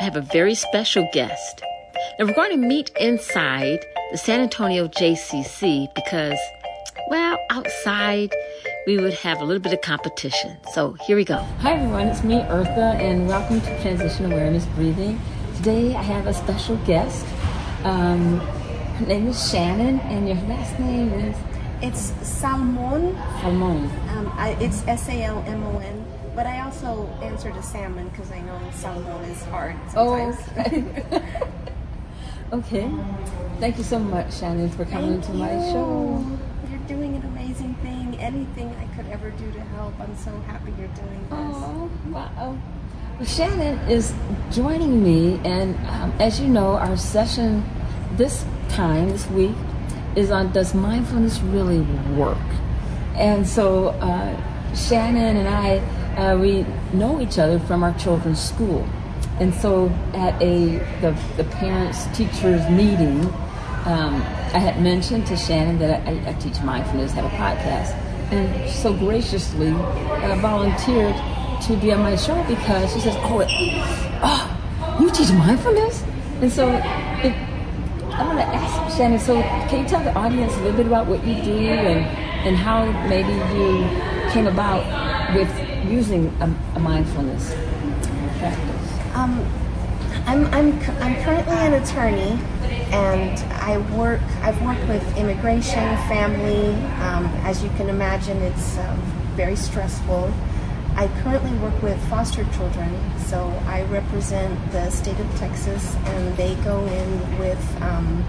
I have a very special guest. Now, we're going to meet inside the San Antonio JCC because, well, outside we would have a little bit of competition. So here we go. Hi, everyone. It's me, Eartha, and welcome to Transition Awareness Breathing. Today, I have a special guest. Um, her name is Shannon, and your last name is? It's Salmon. Salmon. Um, I, it's S A L M O N. But I also answer to salmon because I know salmon is hard sometimes. Oh, okay. okay. Thank you so much, Shannon, for coming Thank to you. my show. You're doing an amazing thing. Anything I could ever do to help, I'm so happy you're doing this. Oh, wow. Well, Shannon is joining me, and um, as you know, our session this time, this week, is on Does Mindfulness Really Work? And so, uh, Shannon and I, uh, we know each other from our children's school. And so, at a the, the parents teachers meeting, um, I had mentioned to Shannon that I, I teach mindfulness, have a podcast, and so graciously uh, volunteered to be on my show because she says, "Oh, it, oh, you teach mindfulness," and so it, I'm going to ask Shannon. So, can you tell the audience a little bit about what you do and and how maybe you came about with using a, a mindfulness practice? Um, I'm, I'm, I'm currently an attorney and I work, I've worked with immigration, family. Um, as you can imagine, it's um, very stressful. I currently work with foster children, so I represent the state of Texas and they go in with, um,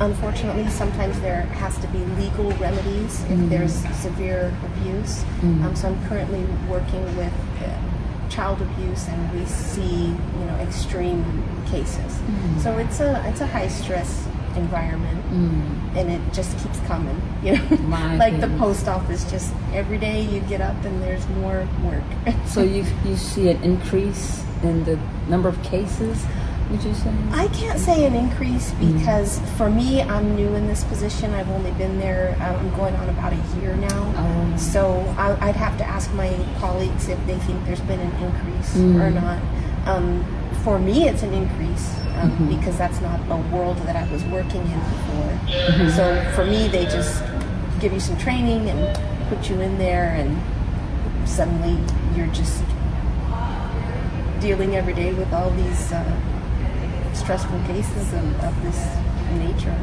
unfortunately, sometimes there has to be legal remedies if there's severe abuse. Um, so I'm currently working with uh, child abuse, and we see you know extreme cases. So it's a it's a high stress environment, and it just keeps coming. You know, like the post office. Just every day you get up and there's more work. So you you see an increase in the number of cases? Would you say? I can't say an increase because for me, I'm new in this position. I've only been there, uh, I'm going on about a year now. Oh. So I, I'd have to ask my colleagues if they think there's been an increase Mm. or not. Um, for me, it's an increase um, Mm-hmm. because that's not a world that I was working in before. Mm-hmm. So for me, they just give you some training and put you in there, and suddenly you're just dealing every day with all these uh, stressful cases of, of this nature.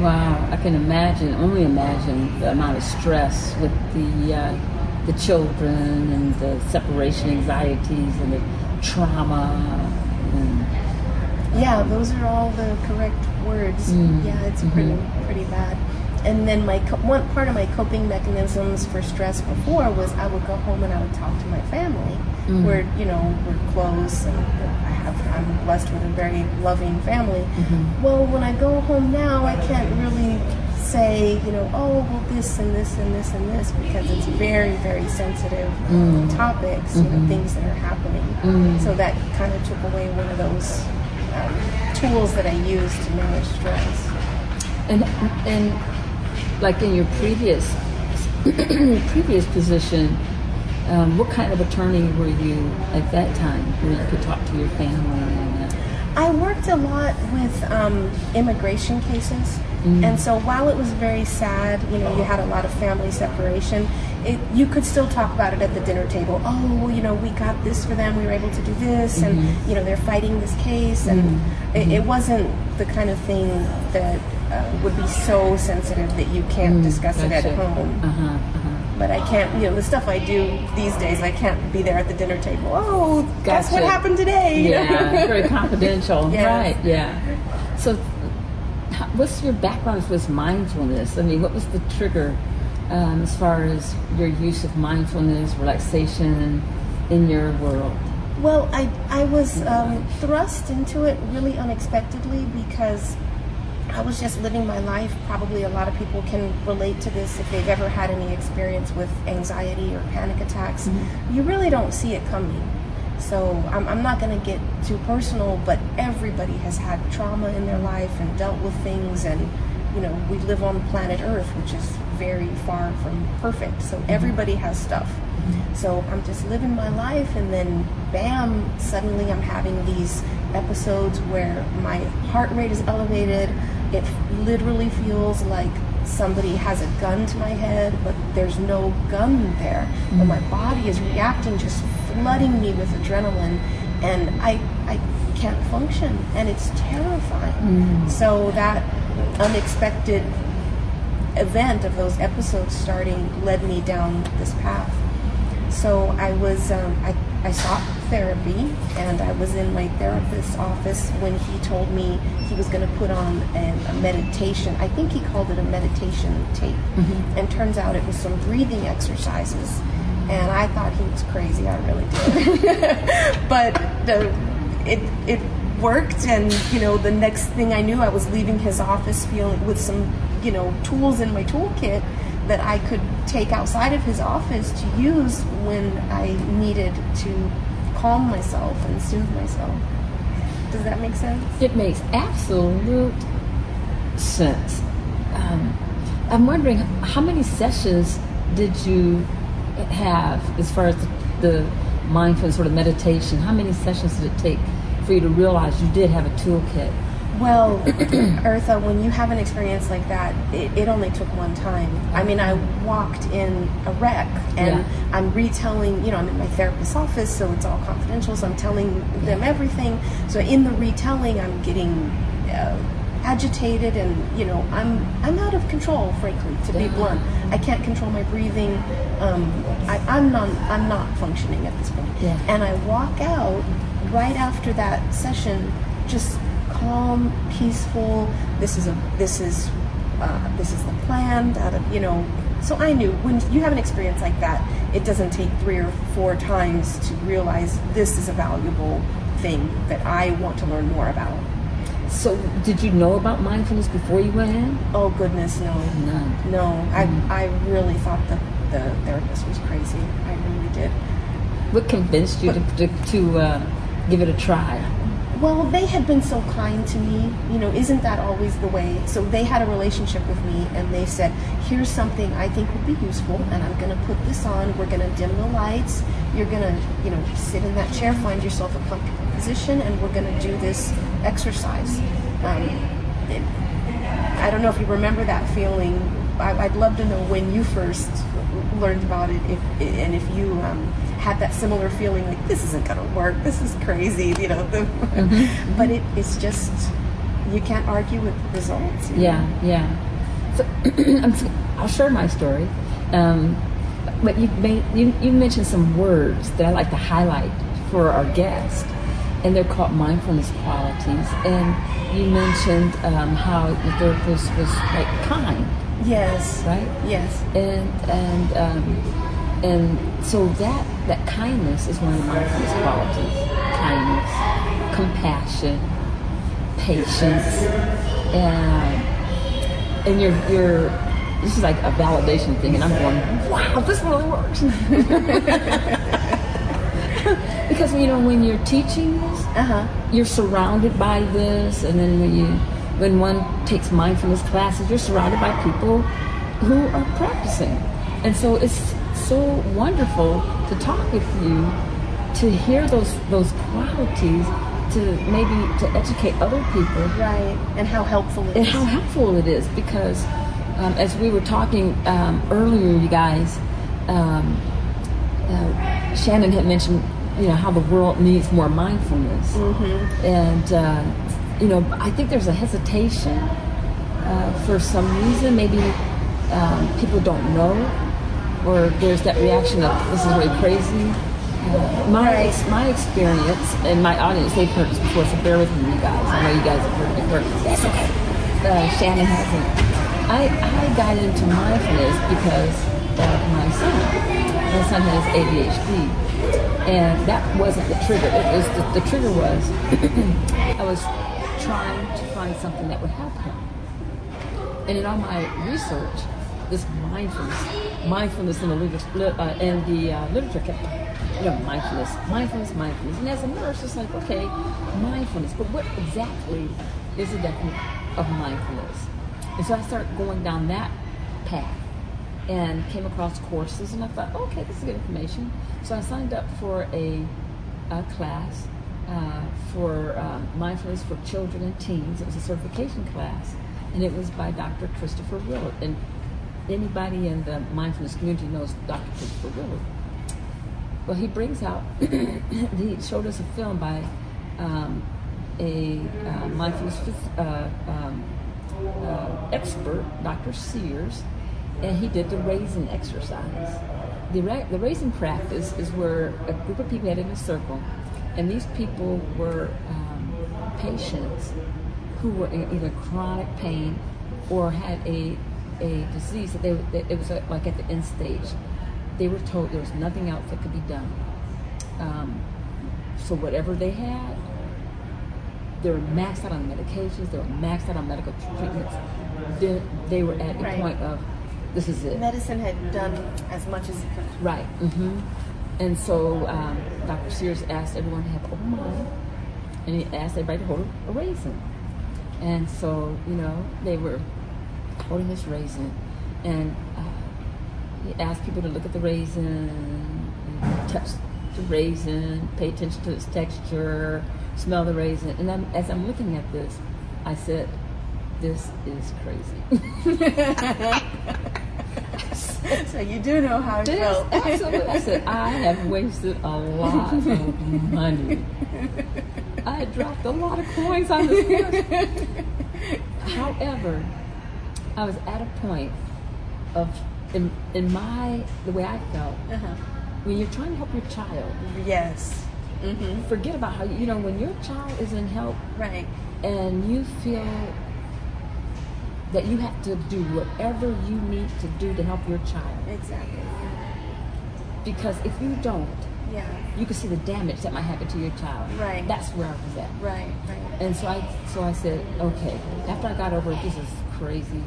Wow, I can imagine, only imagine the amount of stress with the uh, the children and the separation anxieties and the trauma. And, Yeah, those are all the correct words. Mm, Yeah, it's pretty pretty bad. And then my co- one part of my coping mechanisms for stress before was I would go home and I would talk to my family. Mm. We're you know we're close and I have I'm blessed with a very loving family. Mm-hmm. Well, when I go home now, I can't really say you know oh well this and this and this and this because it's very very sensitive Mm. topics you Mm-hmm. know things that are happening. So that kind of took away one of those um, tools that I use to manage stress. and and like in your previous previous position, um, what kind of attorney were you at that time, where you could talk to your family? And, uh, I worked a lot with um, immigration cases, and so while it was very sad, you know, you had a lot of family separation. It, you could still talk about it at the dinner table. Oh, you know, we got this for them. We were able to do this, and you know, they're fighting this case, and it, it wasn't the kind of thing that uh, would be so sensitive that you can't discuss it at home. uh-huh, uh-huh. But I can't, you know, the stuff I do these days, I can't be there at the dinner table. Oh, guess what happened today? Yeah, very confidential. Right, yeah. So, what's your background with mindfulness? I mean, what was the trigger um, as far as your use of mindfulness, relaxation in your world? Well, I, I was um, thrust into it really unexpectedly because I was just living my life. Probably a lot of people can relate to this if they've ever had any experience with anxiety or panic attacks. Mm-hmm. You really don't see it coming. So I'm, I'm not going to get too personal, but everybody has had trauma in their life and dealt with things. And, you know, we live on planet Earth, which is very far from perfect. So mm-hmm. everybody has stuff. Mm-hmm. So I'm just living my life, and then bam, suddenly I'm having these episodes where my heart rate is elevated. It literally feels like somebody has a gun to my head, but there's no gun there. Mm-hmm. But my body is reacting, just flooding me with adrenaline, and I I can't function, and it's terrifying. Mm-hmm. So that unexpected event of those episodes starting led me down this path. So I was um, I I sought therapy, and I was in my therapist's office when he told me he was going to put on an, a meditation. I think he called it a meditation tape, mm-hmm. and turns out it was some breathing exercises. And I thought he was crazy. I really did, but the, it it worked, and you know the next thing I knew, I was leaving his office feeling with some you know tools in my toolkit that I could take outside of his office to use when I needed to calm myself and soothe myself. Does that make sense? It makes absolute sense. Um, I'm wondering how many sessions did you have as far as the, mindfulness sort of meditation? How many sessions did it take for you to realize you did have a toolkit? Well, Eartha, when you have an experience like that, it, it, only took one time. I mean, I walked in a wreck and yeah. I'm retelling, you know, I'm in my therapist's office, so it's all confidential, so I'm telling them everything. So in the retelling, I'm getting uh, agitated and, you know, I'm, I'm out of control, frankly, to be blunt. I can't control my breathing. Um, I, am not, I'm not functioning at this point. Yeah. And I walk out right after that session just calm, peaceful. This is a this is uh, this is the plan. That you know. So I knew when you have an experience like that, it doesn't take three or four times to realize this is a valuable thing that I want to learn more about. So, did you know about mindfulness before you went in? Oh goodness, no, none. No, mm-hmm. I I really thought the the therapist was crazy. I really did. What convinced you to to, to uh, give it a try? Well, they had been so kind to me. You know, isn't that always the way? So they had a relationship with me and they said, here's something I think would be useful and I'm going to put this on. We're going to dim the lights. You're going to, you know, sit in that chair, find yourself a comfortable position, and we're going to do this exercise. Um, it, I don't know if you remember that feeling. I, would love to know when you first learned about it, if, and if you um, had that similar feeling like this isn't going to work, this is crazy, you know. The, mm-hmm. but it, it's just you can't argue with results. Yeah, know? yeah. So I'll share my story. Um, but you made you, you mentioned some words that I like to highlight for our guest, and they're called mindfulness qualities. And you mentioned um, how the therapist was like kind. Yes. Right. Yes. And and um, and so that that kindness is one of mindfulness qualities. Kindness, compassion, patience, and and you're you're this is like a validation thing, and I'm going, wow, this really works. because you know when you're teaching this, uh-huh. you're surrounded by this, and then when you when one takes mindfulness classes, you're surrounded by people who are practicing, and so it's so wonderful to talk with you, to hear those those qualities, to maybe to educate other people. Right, and how helpful it and is. how helpful it is because um, as we were talking um, earlier, you guys, um, uh, Shannon had mentioned you know how the world needs more mindfulness, mm-hmm. and uh, you know I think there's a hesitation uh, for some reason. Maybe um, people don't know or there's that reaction of this is really crazy. Uh, my right. my experience and my audience, they've heard this before, so bear with me, you guys. I know you guys have heard it before. That's okay. Uh, Shannon hasn't. I, I got into mindfulness because of my son. My son has ADHD. And that wasn't the trigger. It was the, the trigger was I was trying to find something that would help him. And in all my research, this mindfulness, mindfulness in the literature, uh, and the uh, literature kept, you know, mindfulness, mindfulness, mindfulness. And as a nurse, it's like, okay, mindfulness, but what exactly is the definition of mindfulness? And so I started going down that path and came across courses, and I thought, okay, this is good information. So I signed up for a, a class uh, for uh, mindfulness for children and teens. It was a certification class, and it was by Dr. Christopher Willard. And anybody in the mindfulness community knows Dr. Christopher Willard. Well, he brings out, he showed us a film by um, a uh, mindfulness uh, um, uh, expert, Dr. Sears, and he did the raisin exercise. The, ra- the raisin practice is where a group of people had in a circle, and these people were um, patients who were in either chronic pain or had a a disease that they that it was uh, like at the end stage. They were told there was nothing else that could be done. Um, so whatever they had, they were maxed out on medications. They were maxed out on medical treatments. Then they were at Right. a point of this is it. Medicine had done as much as it could. Right. hmm And so um, Dr. Sears asked everyone to have open mind, and he asked everybody to hold a raisin. And so, you know, they were holding this raisin, and uh, he asked people to look at the raisin, touch the raisin, pay attention to its texture, smell the raisin. And I'm, as I'm looking at this, I said, "This is crazy." So you do know how it felt. absolutely. I said, I have wasted a lot of money. I dropped a lot of coins on this course. However, I was at a point of, in, in my, the way I felt, Uh-huh. when you're trying to help your child, Yes. Mm-hmm. forget about how, you you know, when your child is in help Right. and you feel that you have to do whatever you need to do to help your child. Exactly. Because if you don't, Yeah. you can see the damage that might happen to your child. Right. That's where I was at. Right. Right. And so I so I said, okay. After I got over it, this is crazy.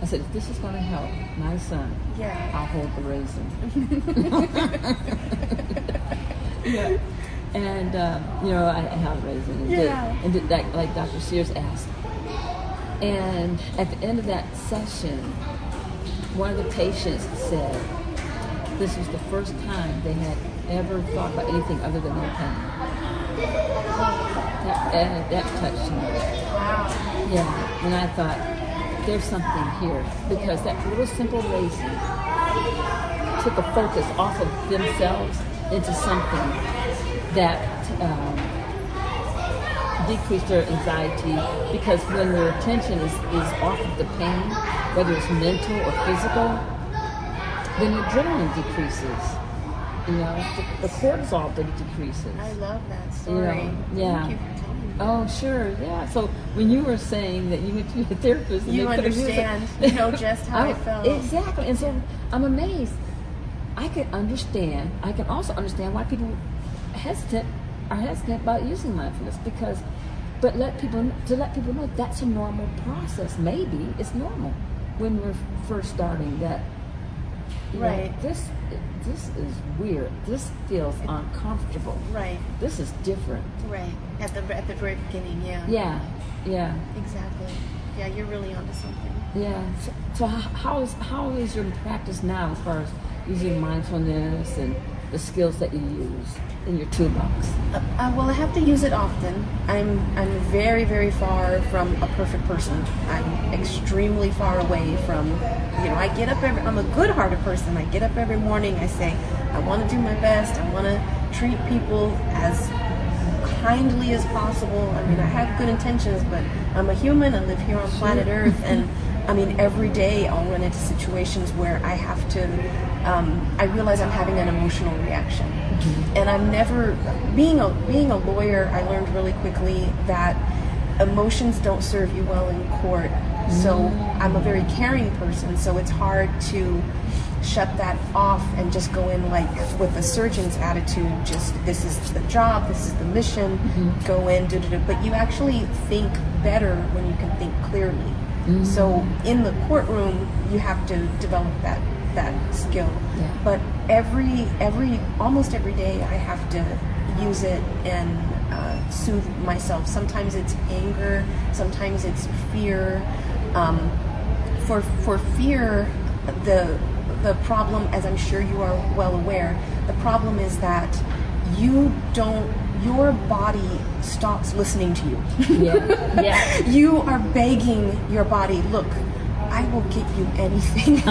I said, if this is going to help my son, Yeah. I'll hold the raisin. yeah. And uh, you know, I, held raisin and did, Yeah. and did that like Dr. Sears asked. And at the end of that session, one of the patients said this was the first time they had ever thought about anything other than their pain. That, and that touched me. Wow. Yeah, and I thought there's something here because that little simple raisin took a focus off of themselves into something that um, decreased their anxiety because when their attention is, is off of the pain, whether it's mental or physical, then the adrenaline decreases. You know, the, the cortisol de- decreases. I love that story. yeah. Thank you for telling. Oh, sure, yeah. So when you were saying that you went to a therapist, and You understand, you know just how I oh, felt. Exactly, and so I'm amazed. I can understand. I can also understand why people hesitant are hesitant about using mindfulness because, but let people to let people know that's a normal process. Maybe it's normal when we're first starting that. you know, Right. this this is weird. This feels uncomfortable. Right. This is different. Right. At the at the very beginning. Yeah. Yeah, yeah, Exactly. Yeah. You're really onto something. yeah. So, so how is how is your practice now as far as using mindfulness and the skills that you use in your toolbox? Uh, uh, well, I have to use it often. I'm I'm very very far from a perfect person. I'm extremely far away from, you know, I get up every. I'm a good-hearted person. I get up every morning. I say, I want to do my best. I want to treat people as kindly as possible. I mean, I have good intentions, but I'm a human. I live here on planet Earth, and I mean, every day I'll run into situations where I have to. Um, I realize I'm having an emotional reaction, mm-hmm. and I'm never being a being a lawyer. I learned really quickly that emotions don't serve you well in court. So mm-hmm. I'm a very caring person. So it's hard to shut that off and just go in like with a surgeon's attitude just this is the job this is the mission mm-hmm. go in do, do, do. but you actually think better when you can think clearly so in the courtroom you have to develop that that skill. Yeah. but every every almost every day i have to use it and uh, soothe myself. Sometimes it's anger sometimes it's fear. Um, for for fear the the problem as i'm sure you are well aware the problem is that you don't your body stops listening to you. Yeah, yeah. you are begging your body look i will get you anything.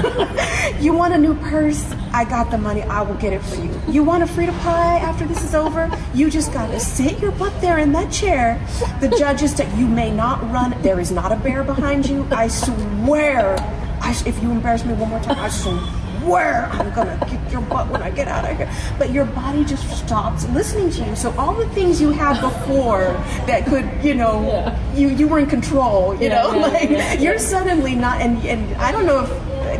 You want a new purse? I got the money. I will get it for you. You want a Frito pie after this is over? You just gotta sit your butt there in that chair. The judge is that you may not run there is not a bear behind you. I swear I, if you embarrass me one more time i swear i'm gonna kick your butt when i get out of here. But your body just stops listening to you. So all the things you had before that could you know Yeah. you you were in control you Yeah, know like you're suddenly not and and i don't know if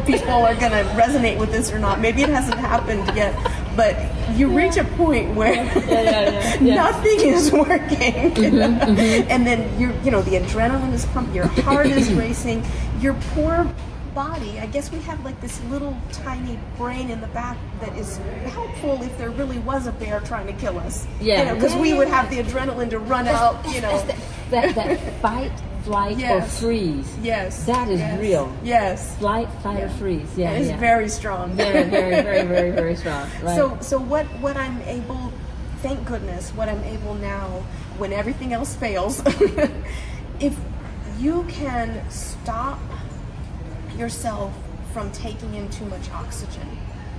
people are to resonate with this or not. Maybe it hasn't happened yet. But you reach a point where yeah, yeah, yeah. nothing is working mm-hmm, mm-hmm. and then you're you know the adrenaline is pumping your heart is racing. Your poor body i guess we have like this little tiny brain in the back that is helpful if there really was a bear trying to kill us Yeah. because Yeah, we yeah, would yeah. have the adrenaline to run out you know That, that, that fight, flight, Yes. or freeze. yes That is yes, real. yes Flight, fight, or freeze. Yeah, it's yeah. very strong very, very, very, very, very strong. Right. So, so what, what I'm able, thank goodness, what I'm able now, when everything else fails, if you can stop yourself from taking in too much oxygen.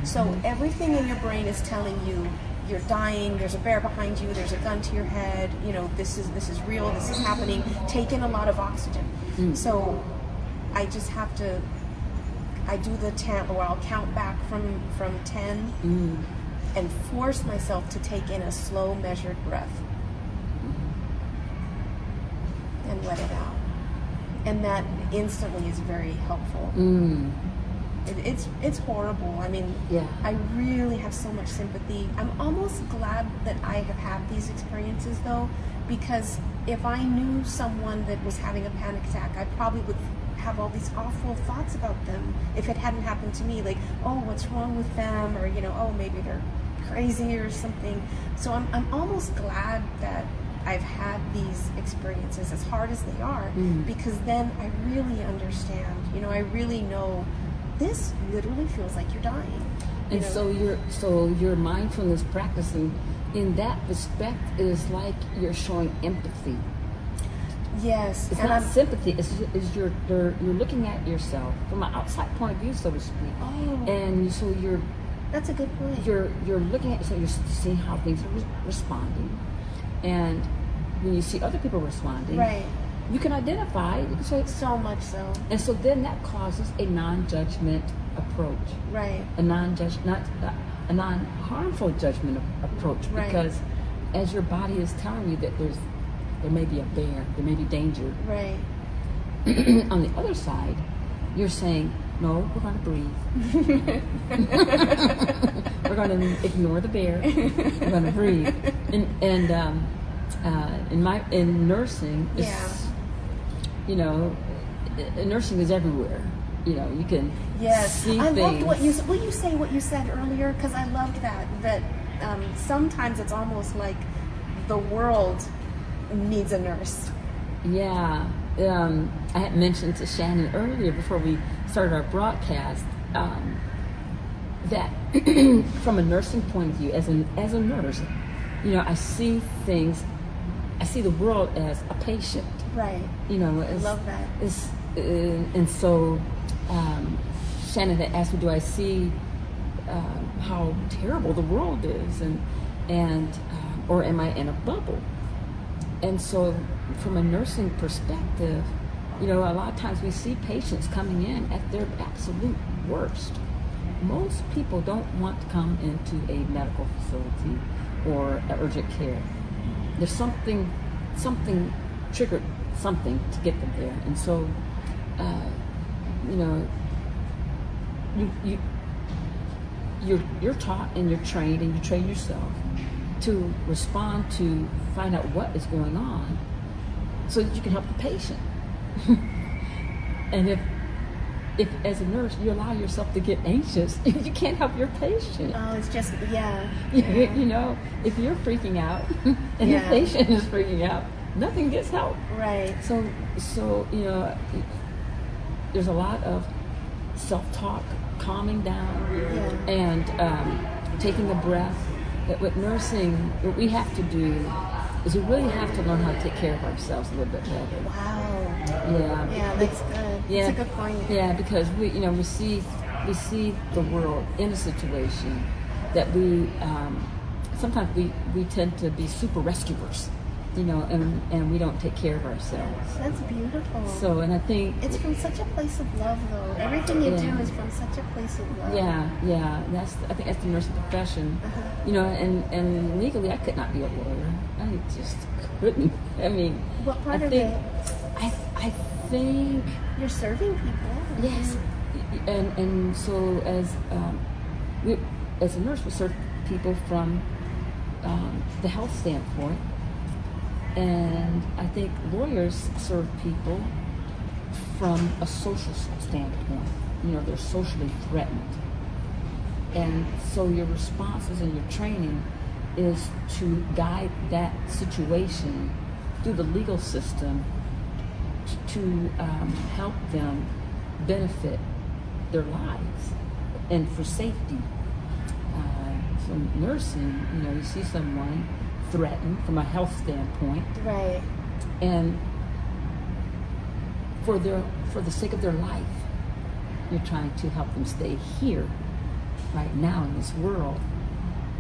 So mm-hmm. everything in your brain is telling you you're dying, there's a bear behind you, there's a gun to your head, you know, this is this is real, this is happening. Take in a lot of oxygen. Mm. So I just have to I do the ten, or I'll count back from from ten, mm. and force myself to take in a slow, measured breath, mm-hmm. and let it out. And that instantly is very helpful. Mm. It, it's it's horrible. I mean, Yeah. I really have so much sympathy. I'm almost glad that I have had these experiences though, because if I knew someone that was having a panic attack, I probably would have all these awful thoughts about them if it hadn't happened to me. Like, oh, what's wrong with them? Or you know, oh, maybe they're crazy or something. So I'm I'm almost glad that. I've had these experiences as hard as they are mm. because then I really understand. You know, I really know this literally feels like you're dying. you And know? so your so your mindfulness practicing in that respect is like you're showing empathy. yes, It's and not I'm, sympathy. It's, it's you're, you're you're looking at yourself from an outside point of view, so to speak. Oh. And so you're that's a good point. you're you're looking at so you're seeing how things are re- responding, and when you see other people responding, right, you can identify. You can say, so much so. and so then that causes a non-judgment approach. Right, a non-judge, not a non-harmful judgment approach Right. because as your body is telling you that there's there may be a bear, there may be danger. right, On the other side, you're saying, no, we're going to breathe. we're going to ignore the bear. We're going to breathe. And, and um, uh, in my in nursing, Yeah. you know, nursing is everywhere. You know, you can yes. see I things. loved what you. Will you say what you said earlier? Because I loved that. That um, sometimes it's almost like the world needs a nurse. Yeah, um, I had mentioned to Shannon earlier before we started our broadcast um, that from a nursing point of view, as a as a nurse, you know, I see things, I see the world as a patient. Right. You know, as, love that. It's, uh, and so um, Shannon had asked me, "Do I see um, how terrible the world is, and and um, or am I in a bubble?" And so, from a nursing perspective, you know, a lot of times we see patients coming in at their absolute worst. Most people don't want to come into a medical facility or urgent care. There's something, something triggered something to get them there, and so, uh, you know, you, you you're you're taught and you're trained and you train yourself to respond to find out what is going on so that you can help the patient. and if if as a nurse you allow yourself to get anxious, you can't help your patient. Oh, it's just yeah. yeah. you know, if you're freaking out and Yeah. the patient is freaking out, nothing gets helped. Right. So, so you know, there's a lot of self-talk, calming down, Yeah. and um, taking a breath. That with nursing, what we have to do is we really have to learn how to take care of ourselves a little bit better. Wow. Yeah. Yeah, that's good. Yeah. That's a good point. Yeah, because we, you know, we see we see the world in a situation that we um, sometimes we, we tend to be super rescuers, you know, and and we don't take care of ourselves. That's beautiful. So, and I think it's from such a place of love, though. Everything you Yeah. do is from such a place of love. yeah, yeah, that's I think that's the nursing profession, Uh-huh. you know, and and legally I could not be a lawyer. I just couldn't. I mean, What part I of think, it? I I think You're serving people. Yes, and and so as um, we, as a nurse, we serve people from um, the health standpoint, and I think lawyers serve people from a social standpoint. You know, they're socially threatened, and so your responses and your training is to guide that situation through the legal system to um, help them benefit their lives and for safety. Uh, from nursing, you know, you see someone threatened from a health standpoint, Right. and for their for the sake of their life, you're trying to help them stay here, right now in this world,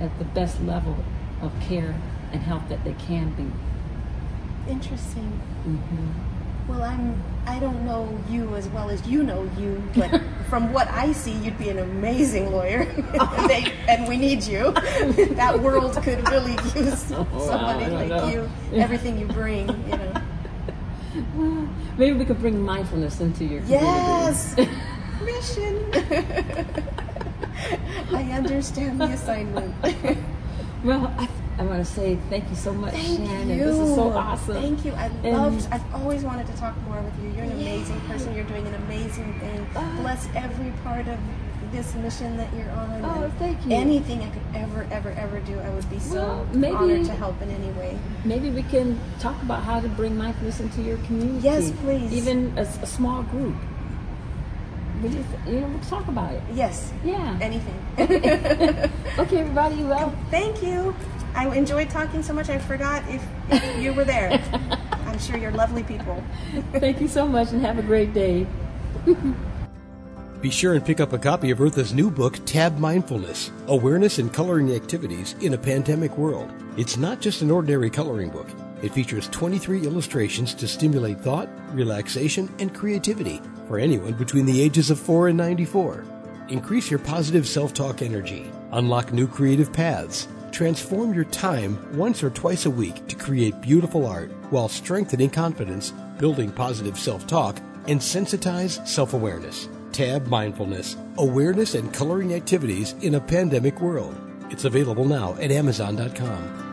at the best level of care and help that they can be. Interesting. hmm Well, I'm. I don't know you as well as you know you, but from what I see, you'd be an amazing lawyer. they, and we need you. that world could really oh, use somebody like know. you. Everything you bring, you know. Maybe we could bring mindfulness into your community. Yes, mission. I understand the assignment. Well, I, I want to say thank you so much, Thank Shannon. you. This is so awesome. Thank you. I And- loved. I've always wanted to talk more with you. You're an amazing person. You're doing an amazing thing. Ah. Bless every part of this mission that you're on. Oh, thank you. Anything I could ever, ever, ever do, I would be so Well, maybe- honored to help in any way. Maybe we can talk about how to bring mindfulness into your community. Yes, please. Even as a small group. We just, you know, we'll talk about it. Yes. Yeah. Anything. Okay, everybody. Well, Thank you. I enjoyed talking so much. I forgot if, if you were there. I'm sure you're lovely people. thank you so much, and have a great day. Be sure and pick up a copy of Eartha's new book, Tab Mindfulness Awareness and Coloring Activities in a Pandemic World. It's not just an ordinary coloring book, it features 23 illustrations to stimulate thought, relaxation, and creativity for anyone between the ages of 4 and 94. Increase your positive self talk energy, unlock new creative paths, transform your time once or twice a week to create beautiful art while strengthening confidence, building positive self talk, and sensitize self awareness. Tab Mindfulness Awareness and Coloring Activities in a Pandemic World. It's available now at Amazon.com.